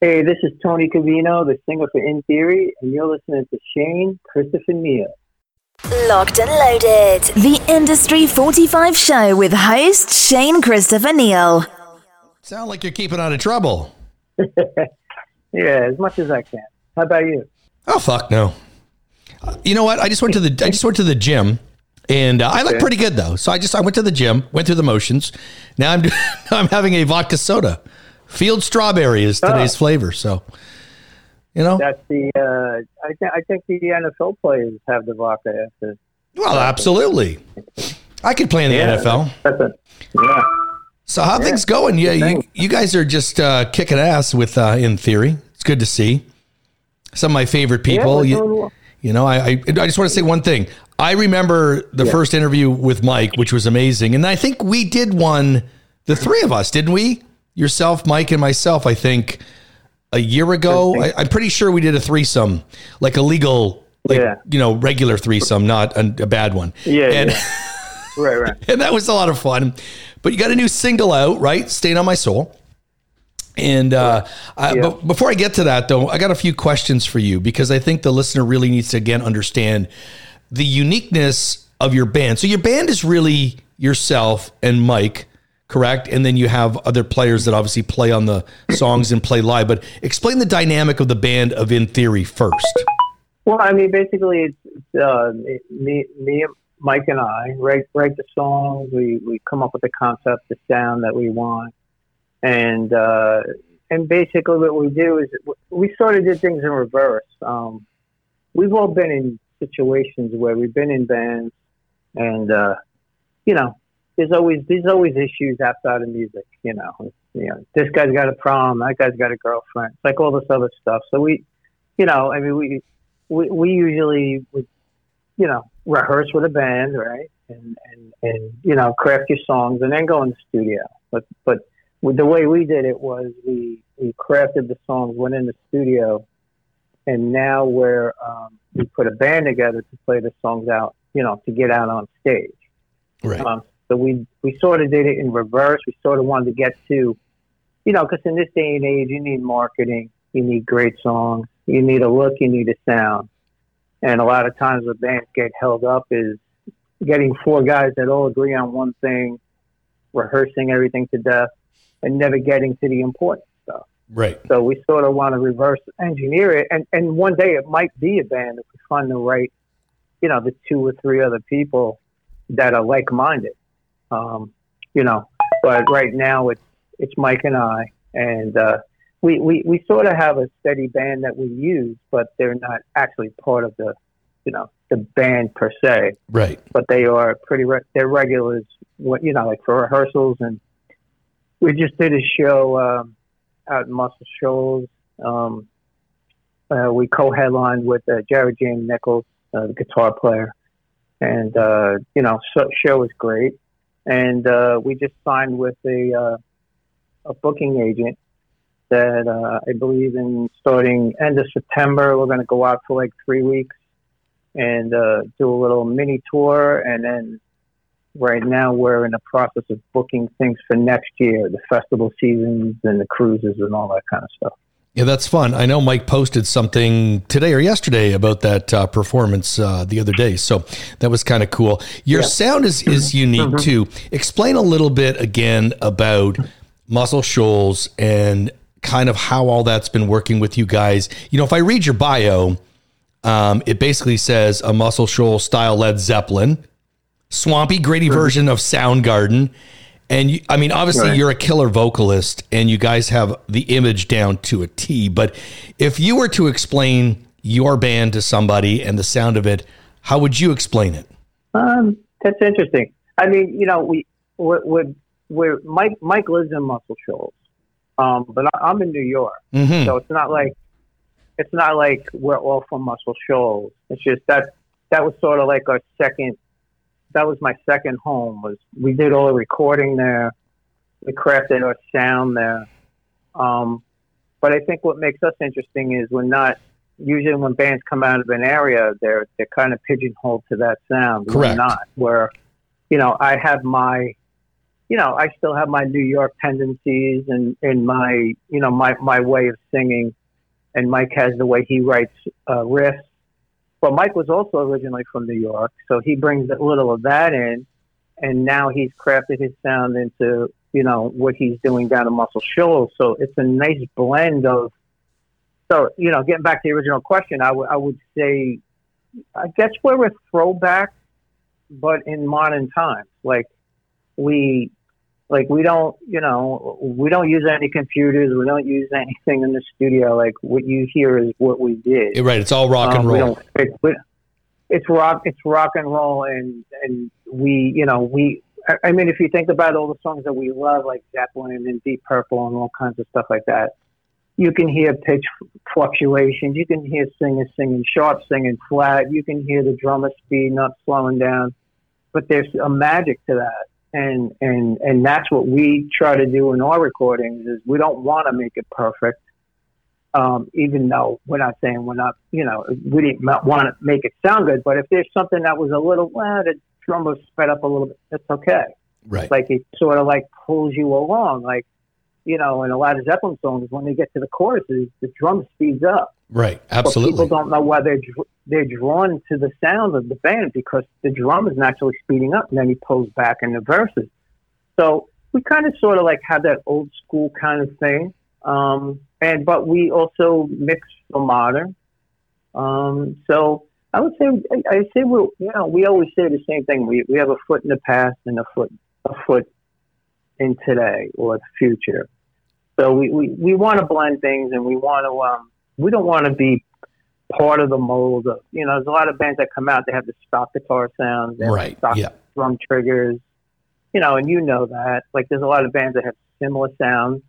Hey, this is Tony Covino, the singer for In Theory, and you're listening to Shane Christopher Neal. Locked and loaded. The Industry 45 show with host Shane Christopher Neal. Sound like you're keeping out of trouble. Yeah, as much as I can. How about you? Oh fuck no. You know what? I just went to the I just went to the gym, and uh, I look pretty good though. So I just I went to the gym, went through the motions. Now I'm doing, I'm having a vodka soda. Field strawberry is today's Oh. flavor. So, you know, That's the. Uh, I, th- I think the NFL players have the vodka after. well, absolutely. I could play in the NFL. That's yeah. So how things going? Yeah, you, you guys are just uh, kicking ass with uh, in theory. It's good to see. Some of my favorite people. we're you. You know, I, I I just want to say one thing. I remember the Yeah. first interview with Mike, which was amazing, and I think we did one. The three of us, didn't we? Yourself, Mike, and myself. I think a year ago. I, I'm pretty sure we did a threesome, like a legal, like Yeah. you know, regular threesome, not a, a bad one. Yeah, and yeah. Right, right. and that was a lot of fun. But you got a new single out, right? "Stain on My Soul." And uh, I, Yeah. but before I get to that, though, I got a few questions for you because I think the listener really needs to again understand the uniqueness of your band. So your band is really yourself and Mike, correct? And then you have other players that obviously play on the songs and play live. But explain the dynamic of the band of In Theory first. Well, I mean, basically, it's, uh, me, me, Mike, and I write write the songs. We we come up with the concept, the sound that we want, and uh, and basically, what we do is we sort of did things in reverse. Um, we've all been in situations where we've been in bands, and uh, you know, there's always there's always issues outside of music. You know, you know, this guy's got a problem, that guy's got a girlfriend, it's like all this other stuff. So we, you know, I mean, we we, we usually would, you know, rehearse with a band, right? And, and, and, you know, craft your songs and then go in the studio. But, but the way we did it was we, we crafted the songs, went in the studio, and now we're, um, we put a band together to play the songs out, you know, to get out on stage. Right. Um, so we, we sort of did it in reverse. We sort of wanted to get to, you know, because in this day and age, you need marketing, you need great songs, you need a look, you need a sound. And a lot of times what bands get held up is getting four guys that all agree on one thing, rehearsing everything to death, and never getting to the important stuff. Right. So we sort of want to reverse engineer it, and and one day it might be a band if we find the right, you know, the two or three other people that are like minded, um, you know. But right now it's it's Mike and I, and uh, we, we we sort of have a steady band that we use, but they're not actually part of the, you know, the band per se Right. but they are pretty re- they're regulars what you know like for rehearsals and we just did a show um, out in Muscle Shoals um, uh, we co-headlined with uh, Jared James Nichols uh, the guitar player and uh, you know so, show was great and uh, we just signed with a uh, a booking agent that uh, I believe in starting end of September we're going to go out for like three weeks and uh, do a little mini tour. And then right now we're in the process of booking things for next year, the festival seasons and the cruises and all that kind of stuff. Yeah, that's fun. I know Mike posted something today or yesterday about that uh, performance uh, the other day, so that was kind of cool. Your sound is is unique too. Explain a little bit again about Muscle Shoals and kind of how all that's been working with you guys. You know, if I read your bio, um, it basically says a Muscle Shoals style Led Zeppelin, swampy, gritty version of Soundgarden. And you, I mean, obviously, Right. you're a killer vocalist, and you guys have the image down to a T. But if you were to explain your band to somebody and the sound of it, how would you explain it? Um, that's interesting. I mean, you know, we we're, we're Mike Mike lives in Muscle Shoals, um, but I- I'm in New York, Mhm. so it's not like it's not like we're all from Muscle Shoals. It's just that that was sort of like our second. That was my second home. Was we did all the recording there, we crafted our sound there. Um, but I think what makes us interesting is we're not usually when bands come out of an area, they're they're kind of pigeonholed to that sound. Correct. We're not. Where, you know, I have my you know, I still have my New York tendencies and, and my, you know, my, my way of singing. And Mike has the way he writes uh, riffs. But Mike was also originally from New York, so he brings a little of that in. And now he's crafted his sound into, you know, what he's doing down in Muscle Shoals. So it's a nice blend of, so, you know, getting back to the original question, I would say, I guess we're a throwback, but in modern times. Like, we like we don't you know we don't use any computers we don't use anything in the studio like what you hear is what we did right it's all rock and um, roll we we, it's rock it's rock and roll and and we you know we I mean, if you think about all the songs that we love, like Zeppelin and Deep Purple and all kinds of stuff like that, you can hear pitch fluctuations. You can hear singers singing sharp, singing flat. You can hear the drummer speed not slowing down. But there's a magic to that and and and that's what we try to do in our recordings is we don't want to make it perfect um, even though we're not saying we're not you know we didn't want to make it sound good. But if there's something that was a little well the drum was sped up a little bit that's okay. Right. Like it sort of like pulls you along. Like you know in a lot of zeppelin songs when they get to the choruses the drum speeds up right absolutely but people don't know why they're they're drawn to the sound of the band because the drum is naturally speeding up and then he pulls back in the verses. So we kind of sort of like have that old school kind of thing. Um, and, but we also mix the modern. Um, so I would say, I, I say we you know, we always say the same thing. We, we have a foot in the past and a foot, a foot in today or the future. So we, we, we want to blend things and we want to, um, we don't want to be part of the mold of you know there's a lot of bands that come out they have the stock guitar sounds right stock yeah. drum triggers you know and you know that like there's a lot of bands that have similar sounds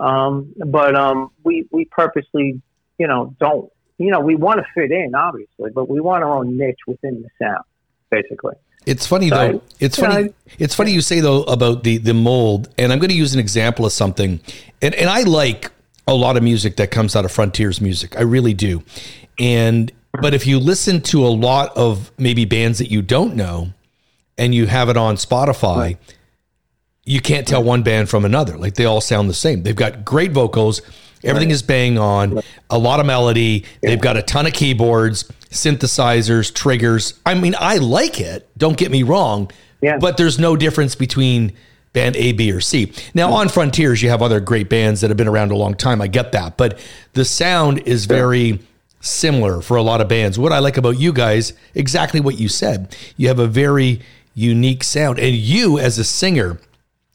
um, but um, we we purposely you know don't you know we want to fit in obviously but we want our own niche within the sound basically it's funny though. It's funny. It's funny you say though about the the mold, and I'm going to use an example of something. And and I like a lot of music that comes out of Frontiers music. I really do. And but if you listen to a lot of maybe bands that you don't know and you have it on Spotify, right. you can't tell one band from another. Like they all sound the same. They've got great vocals, everything right. is bang on, right. a lot of melody, yeah. they've got a ton of keyboards, synthesizers, triggers. I mean, I like it, don't get me wrong, yeah. but there's no difference between band A, B, or C. Now, on Frontiers, you have other great bands that have been around a long time. I get that. But the sound is very similar for a lot of bands. What I like about you guys, exactly what you said. You have a very unique sound. And you, as a singer,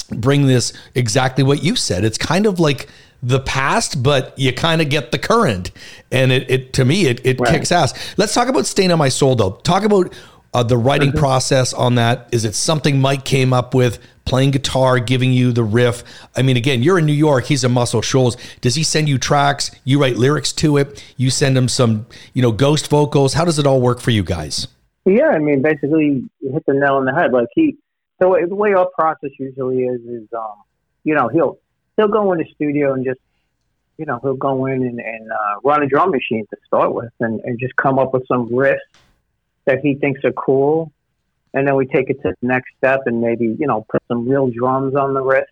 bring this exactly what you said. It's kind of like the past, but you kind of get the current. And it, it to me, it, it right. kicks ass. Let's talk about Stain on My Soul, though. Talk about uh, the writing mm-hmm. process on that. Is it something Mike came up with? playing guitar, giving you the riff. I mean, again, you're in New York, he's in Muscle Shoals. Does he send you tracks? You write lyrics to it? You send him some, you know, ghost vocals? How does it all work for you guys? Yeah, I mean, basically, you hit the nail on the head. Like he, way, the way our process usually is, is, um, you know, he'll, he'll go in the studio and just, you know, he'll go in and, and uh, run a drum machine to start with and, and just come up with some riffs that he thinks are cool. And then we take it to the next step and maybe you know put some real drums on the wrist,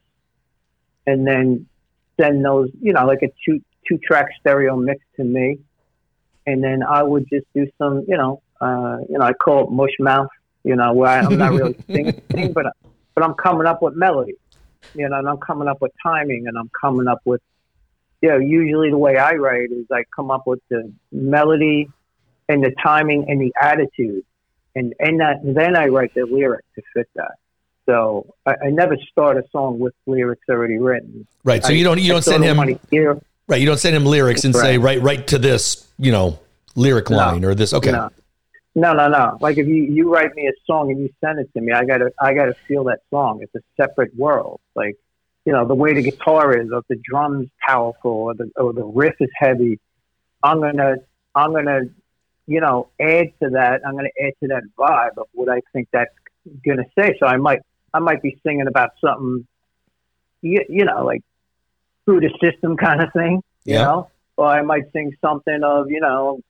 and then send those you know like a two two track stereo mix to me, and then I would just do some you know uh, you know I call it mush mouth you know where I, am not really singing but but I'm coming up with melody, you know, and I'm coming up with timing, and I'm coming up with you know usually the way I write is I come up with the melody and the timing and the attitude and and that, then I write the lyric to fit that. So I, I, never start a song with lyrics already written. Right. So I, you don't you don't send him right. You don't send him lyrics and right. say right right to this you know lyric line or this. Okay. No. no, no, no. Like if you, you write me a song and you send it to me, I gotta I gotta feel that song. It's a separate world. Like you know the way the guitar is, or if the drums powerful, or the or the riff is heavy. I'm gonna I'm gonna you know, add to that. I'm going to add to that vibe of what I think that's going to say. So I might, I might be singing about something, you, you know, like through the system kind of thing, you yeah. know, or I might sing something of, you know,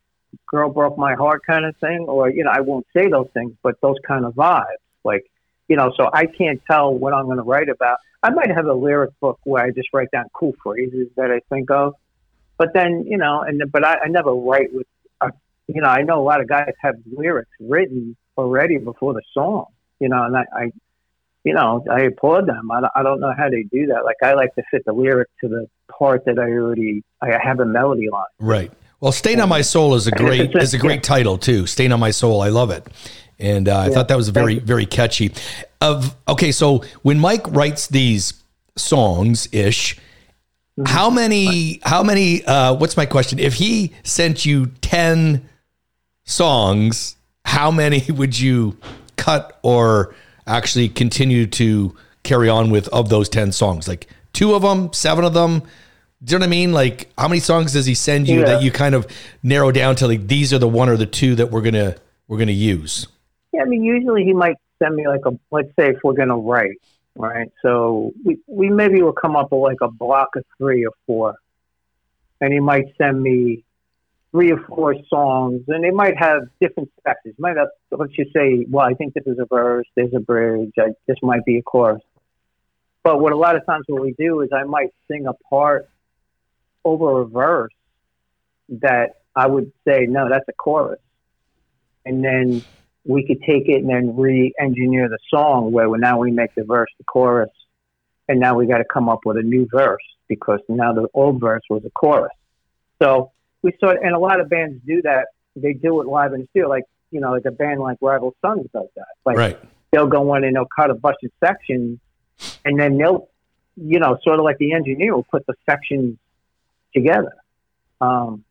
girl broke my heart kind of thing, or, you know, I won't say those things, but those kind of vibes, like, you know, so I can't tell what I'm going to write about. I might have a lyric book where I just write down cool phrases that I think of, but then you know, and but I, I never write with, you know, I know a lot of guys have lyrics written already before the song, you know, and I, I you know, I applaud them. I, I don't know how they do that. Like I like to fit the lyric to the part that I already I have a melody line. Right. Well, "Stain on My Soul" is a great is a great title too. "Stain on My Soul," I love it, and uh, I yeah. thought that was very very catchy. Of okay, so when Mike writes these songs ish, mm-hmm. how many how many? Uh, what's my question? If he sent you ten songs, how many would you cut or actually continue to carry on with of those 10 songs? Like two of them, seven of them? Do you know what I mean? Like how many songs does he send you yeah. that you kind of narrow down to like these are the one or the two that we're gonna we're gonna use? Yeah, I mean usually he might send me like a let's say if we're gonna write, right? So we, we maybe will come up with like a block of three or four. And he might send me three or four songs, and they might have different sections. Might have, let's just say, well, I think this is a verse, there's a bridge, I, this might be a chorus. But what a lot of times what we do is I might sing a part over a verse that I would say, no, that's a chorus. And then we could take it and then re-engineer the song where now we make the verse the chorus, and now we got to come up with a new verse because now the old verse was a chorus. So we saw, and a lot of bands do that. They do it live in the studio, like you know, like a band like Rival Sons does that. Like right. they'll go in and they'll cut a bunch of sections, and then they'll, you know, sort of like the engineer will put the sections together. Um,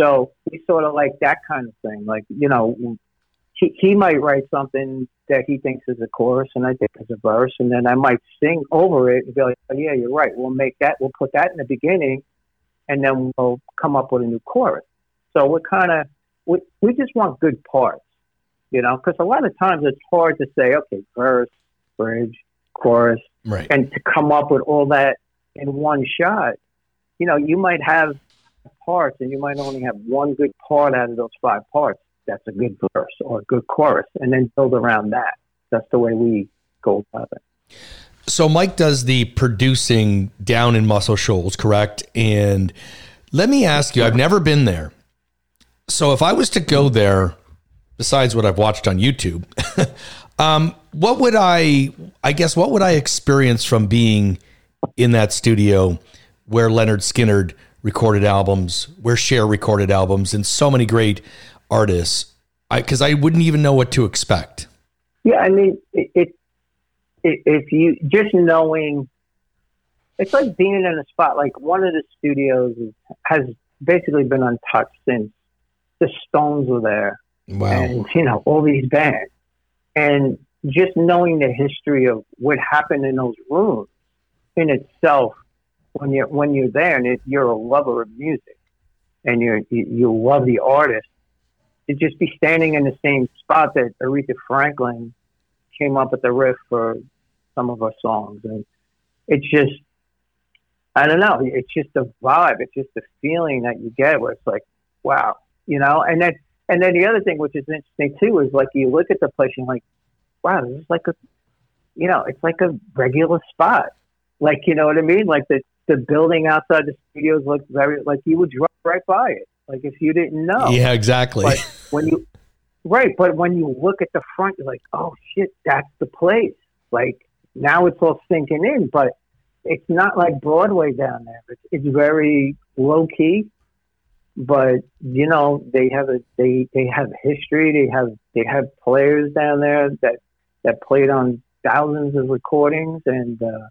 so we sort of like that kind of thing. Like you know, he, he might write something that he thinks is a chorus, and I think is a verse, and then I might sing over it and be like, oh, "Yeah, you're right. We'll make that. We'll put that in the beginning." And then we'll come up with a new chorus. So we're kind of we, we just want good parts, you know, because a lot of times it's hard to say, okay, verse, bridge, chorus, right. and to come up with all that in one shot. You know, you might have parts, and you might only have one good part out of those five parts. That's a good verse or a good chorus, and then build around that. That's the way we go about it so Mike does the producing down in Muscle Shoals, correct? And let me ask you, I've never been there. So if I was to go there, besides what I've watched on YouTube, um, what would I, I guess, what would I experience from being in that studio where Lynyrd Skynyrd recorded albums, where Cher recorded albums, and so many great artists? Because I, wouldn't even know what to expect. Yeah, I mean, it if you just knowing, it's like being in a spot like one of the studios is, has basically been untouched since the Stones were there, wow. and you know all these bands, and just knowing the history of what happened in those rooms in itself, when you're when you're there and it, you're a lover of music, and you're you, you love the artist, to just be standing in the same spot that Aretha Franklin came up with the riff for some of our songs, and it's just I don't know. It's just a vibe. It's just a feeling that you get where it's like, wow, you know. And then and then the other thing, which is interesting too, is like you look at the place and like, wow, this is like a, you know, it's like a regular spot. Like you know what I mean? Like the the building outside the studios looks very like you would drive right by it. Like if you didn't know. Yeah, exactly. But when you right, but when you look at the front, you're like, oh shit, that's the place. Like now it's all sinking in, but it's not like Broadway down there. It's, it's very low key, but you know they have a they they have history. They have they have players down there that that played on thousands of recordings, and uh,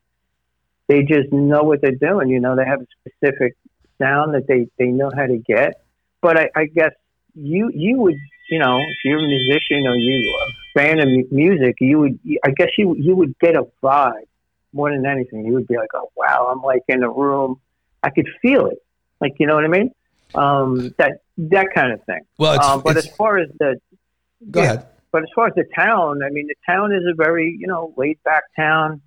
they just know what they're doing. You know, they have a specific sound that they they know how to get. But I, I guess you you would you know, if you're a musician or you a fan of music, you would, I guess you you would get a vibe more than anything. You would be like, oh wow, I'm like in a room, I could feel it, like you know what I mean? Um, that that kind of thing. Well, um, but as far as the go yeah, ahead. But as far as the town, I mean, the town is a very you know laid back town.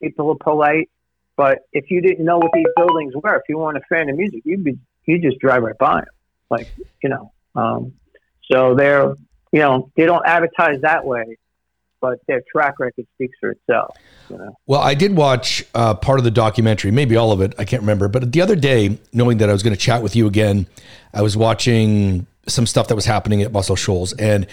People are polite. But if you didn't know what these buildings were, if you weren't a fan of music, you'd be you just drive right by them, like you know. Um, so they're, you know, they don't advertise that way, but their track record speaks for itself. You know? Well, I did watch uh, part of the documentary, maybe all of it. I can't remember. But the other day, knowing that I was going to chat with you again, I was watching some stuff that was happening at Muscle Shoals, and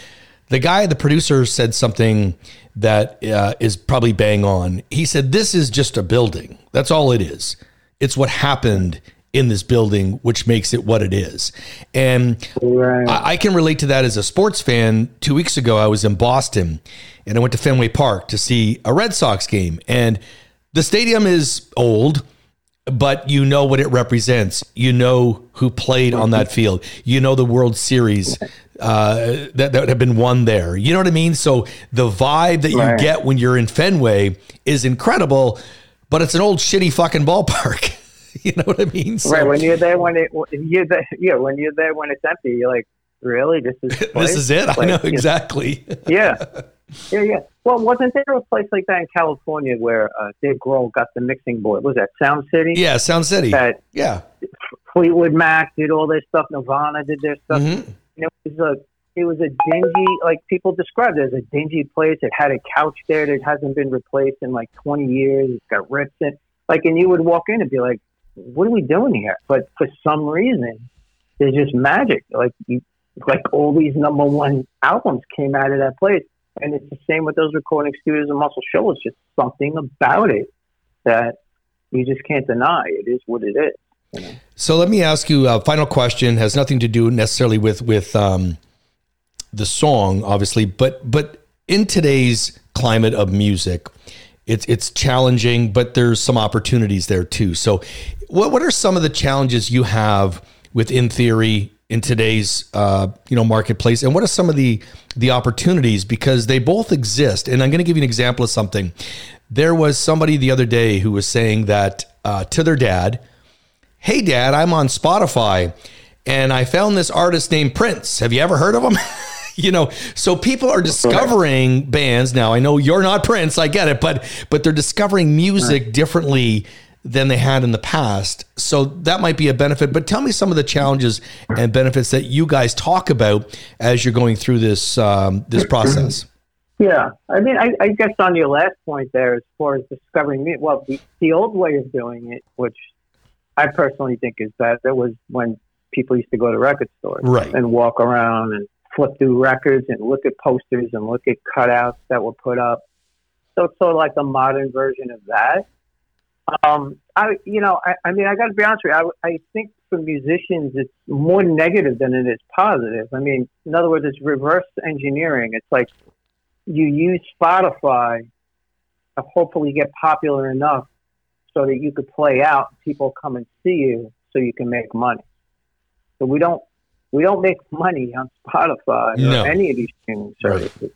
the guy, the producer, said something that uh, is probably bang on. He said, "This is just a building. That's all it is. It's what happened." In this building, which makes it what it is. And right. I, I, can relate to that as a sports fan. Two weeks ago, I was in Boston and I went to Fenway Park to see a Red Sox game. And the stadium is old, but you know what it represents. You know who played on that field. You know the World Series uh, that, that have been won there. You know what I mean? So the vibe that you right. get when you're in Fenway is incredible, but it's an old shitty fucking ballpark. you know what I mean? So, right. When you're there, when it, you're there, yeah, when you're there, when it's empty, you're like, really? This is, this is it? I know exactly. yeah. Yeah. Yeah. Well, wasn't there a place like that in California where uh, Dave Grohl got the mixing board? Was that Sound City? Yeah, Sound City. That yeah. Fleetwood Mac did all their stuff. Nirvana did their stuff. Mm-hmm. it was a it was a dingy, like people described it as a dingy place. It had a couch there that hasn't been replaced in like 20 years. It's got rips in. Like, and you would walk in and be like, what are we doing here? But for some reason, there's just magic. Like you, like all these number one albums came out of that place, and it's the same with those recording studios and Muscle Shoals. It's just something about it that you just can't deny. It is what it is. You know? So let me ask you a final question. Has nothing to do necessarily with with um, the song, obviously, but but in today's climate of music, it's it's challenging, but there's some opportunities there too. So, what what are some of the challenges you have within theory in today's uh, you know marketplace, and what are some of the the opportunities because they both exist? And I'm going to give you an example of something. There was somebody the other day who was saying that uh, to their dad, "Hey, Dad, I'm on Spotify." And I found this artist named Prince. Have you ever heard of him? you know, so people are discovering bands now. I know you're not Prince, I get it, but but they're discovering music differently than they had in the past. So that might be a benefit. But tell me some of the challenges and benefits that you guys talk about as you're going through this um, this process. Yeah, I mean, I, I, guess on your last point there, as far as discovering music, well, the, the old way of doing it, which I personally think is that better, was when people used to go to record stores right. and walk around and flip through records and look at posters and look at cutouts that were put up. So it's sort of like a modern version of that. Um, I, you know, I, I mean, I got to be honest with you. I, I think for musicians, it's more negative than it is positive. I mean, in other words, it's reverse engineering. It's like you use Spotify to hopefully get popular enough so that you could play out, people come and see you, so you can make money. So we don't we don't make money on Spotify no. or any of these streaming services. Right.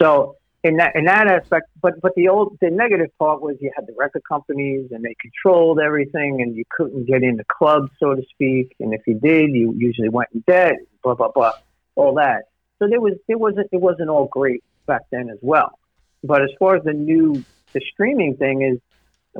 So in that in that aspect, but but the old the negative part was you had the record companies and they controlled everything, and you couldn't get into clubs, so to speak. And if you did, you usually went in debt. Blah blah blah, all that. So there was it wasn't it wasn't all great back then as well. But as far as the new the streaming thing is,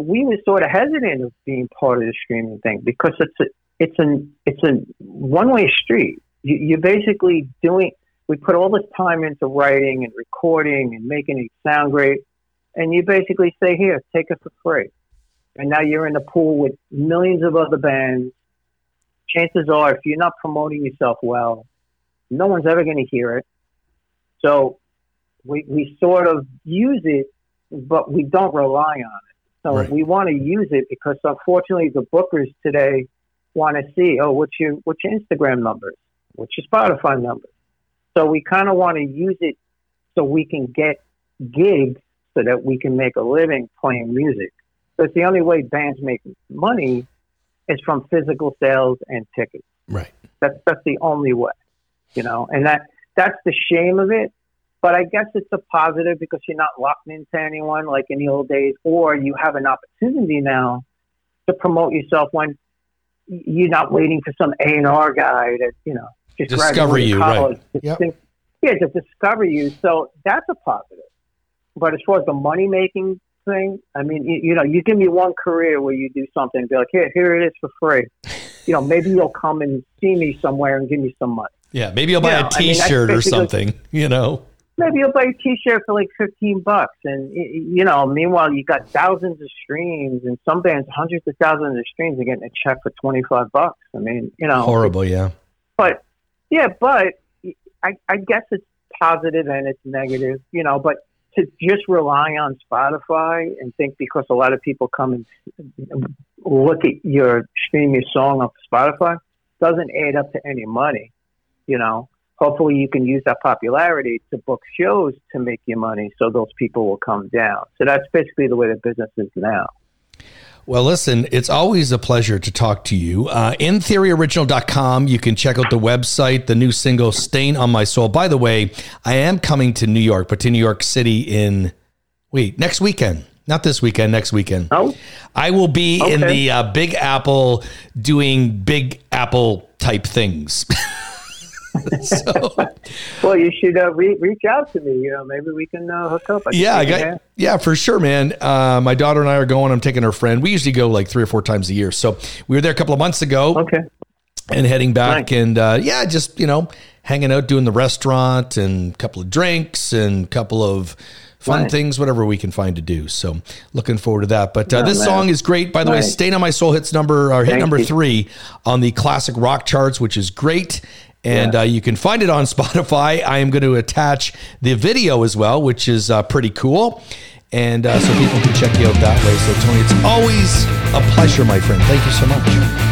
we were sort of hesitant of being part of the streaming thing because it's a, it's an it's a one way street. You, you're basically doing. We put all this time into writing and recording and making it sound great, and you basically say, "Here, take it for free." And now you're in the pool with millions of other bands. Chances are, if you're not promoting yourself well, no one's ever going to hear it. So we we sort of use it, but we don't rely on it. So right. we want to use it because unfortunately the bookers today want to see, oh, what's your what's your Instagram numbers? What's your Spotify numbers? So we kind of want to use it so we can get gigs so that we can make a living playing music. Because the only way bands make money is from physical sales and tickets. Right. That's that's the only way, you know. And that that's the shame of it. But I guess it's a positive because you're not locked into anyone like in the old days, or you have an opportunity now to promote yourself when you're not waiting for some A and R guy to you know just discover you, college right? Yep. Think, yeah, to discover you. So that's a positive. But as far as the money making thing, I mean, you, you, know, you give me one career where you do something, be like, here, here it is for free. You know, maybe you'll come and see me somewhere and give me some money. Yeah, maybe you'll buy you know, a T-shirt I mean, or something. You know. maybe you'll buy a T-shirt for like fifteen bucks, and you know, meanwhile you got thousands of streams, and some bands hundreds of thousands of streams are getting a check for twenty five bucks. I mean, you know, horrible, yeah. But yeah, but I, I guess it's positive and it's negative, you know. But to just rely on Spotify and think because a lot of people come and look at your stream your song off Spotify doesn't add up to any money, you know hopefully you can use that popularity to book shows to make you money so those people will come down. So that's basically the way the business is now. Well, listen, it's always a pleasure to talk to you. Uh, InTheoryOriginal.com, you can check out the website, the new single, Stain on My Soul. By the way, I am coming to New York, but to New York City in, wait, next weekend. Not this weekend, next weekend. Oh. I will be okay. in the uh, Big Apple doing Big Apple type things. so, well, you should uh, re- reach out to me. You know, maybe we can uh, hook up. I yeah, I got, yeah, for sure, man. Uh, my daughter and I are going. I'm taking her friend. We usually go like three or four times a year. So we were there a couple of months ago. Okay. And heading back, nice. and uh, yeah, just you know, hanging out, doing the restaurant, and a couple of drinks, and a couple of fun things, whatever we can find to do. So looking forward to that. But uh, oh, this man. song is great. By the way, "Stain on My Soul" hits number or hit Thank number you. three on the classic rock charts, which is great and yeah. uh, you can find it on Spotify. I am going to attach the video as well, which is uh, pretty cool. And uh, so people can check you out that way. So, Tony, it's always a pleasure, my friend. Thank you so much.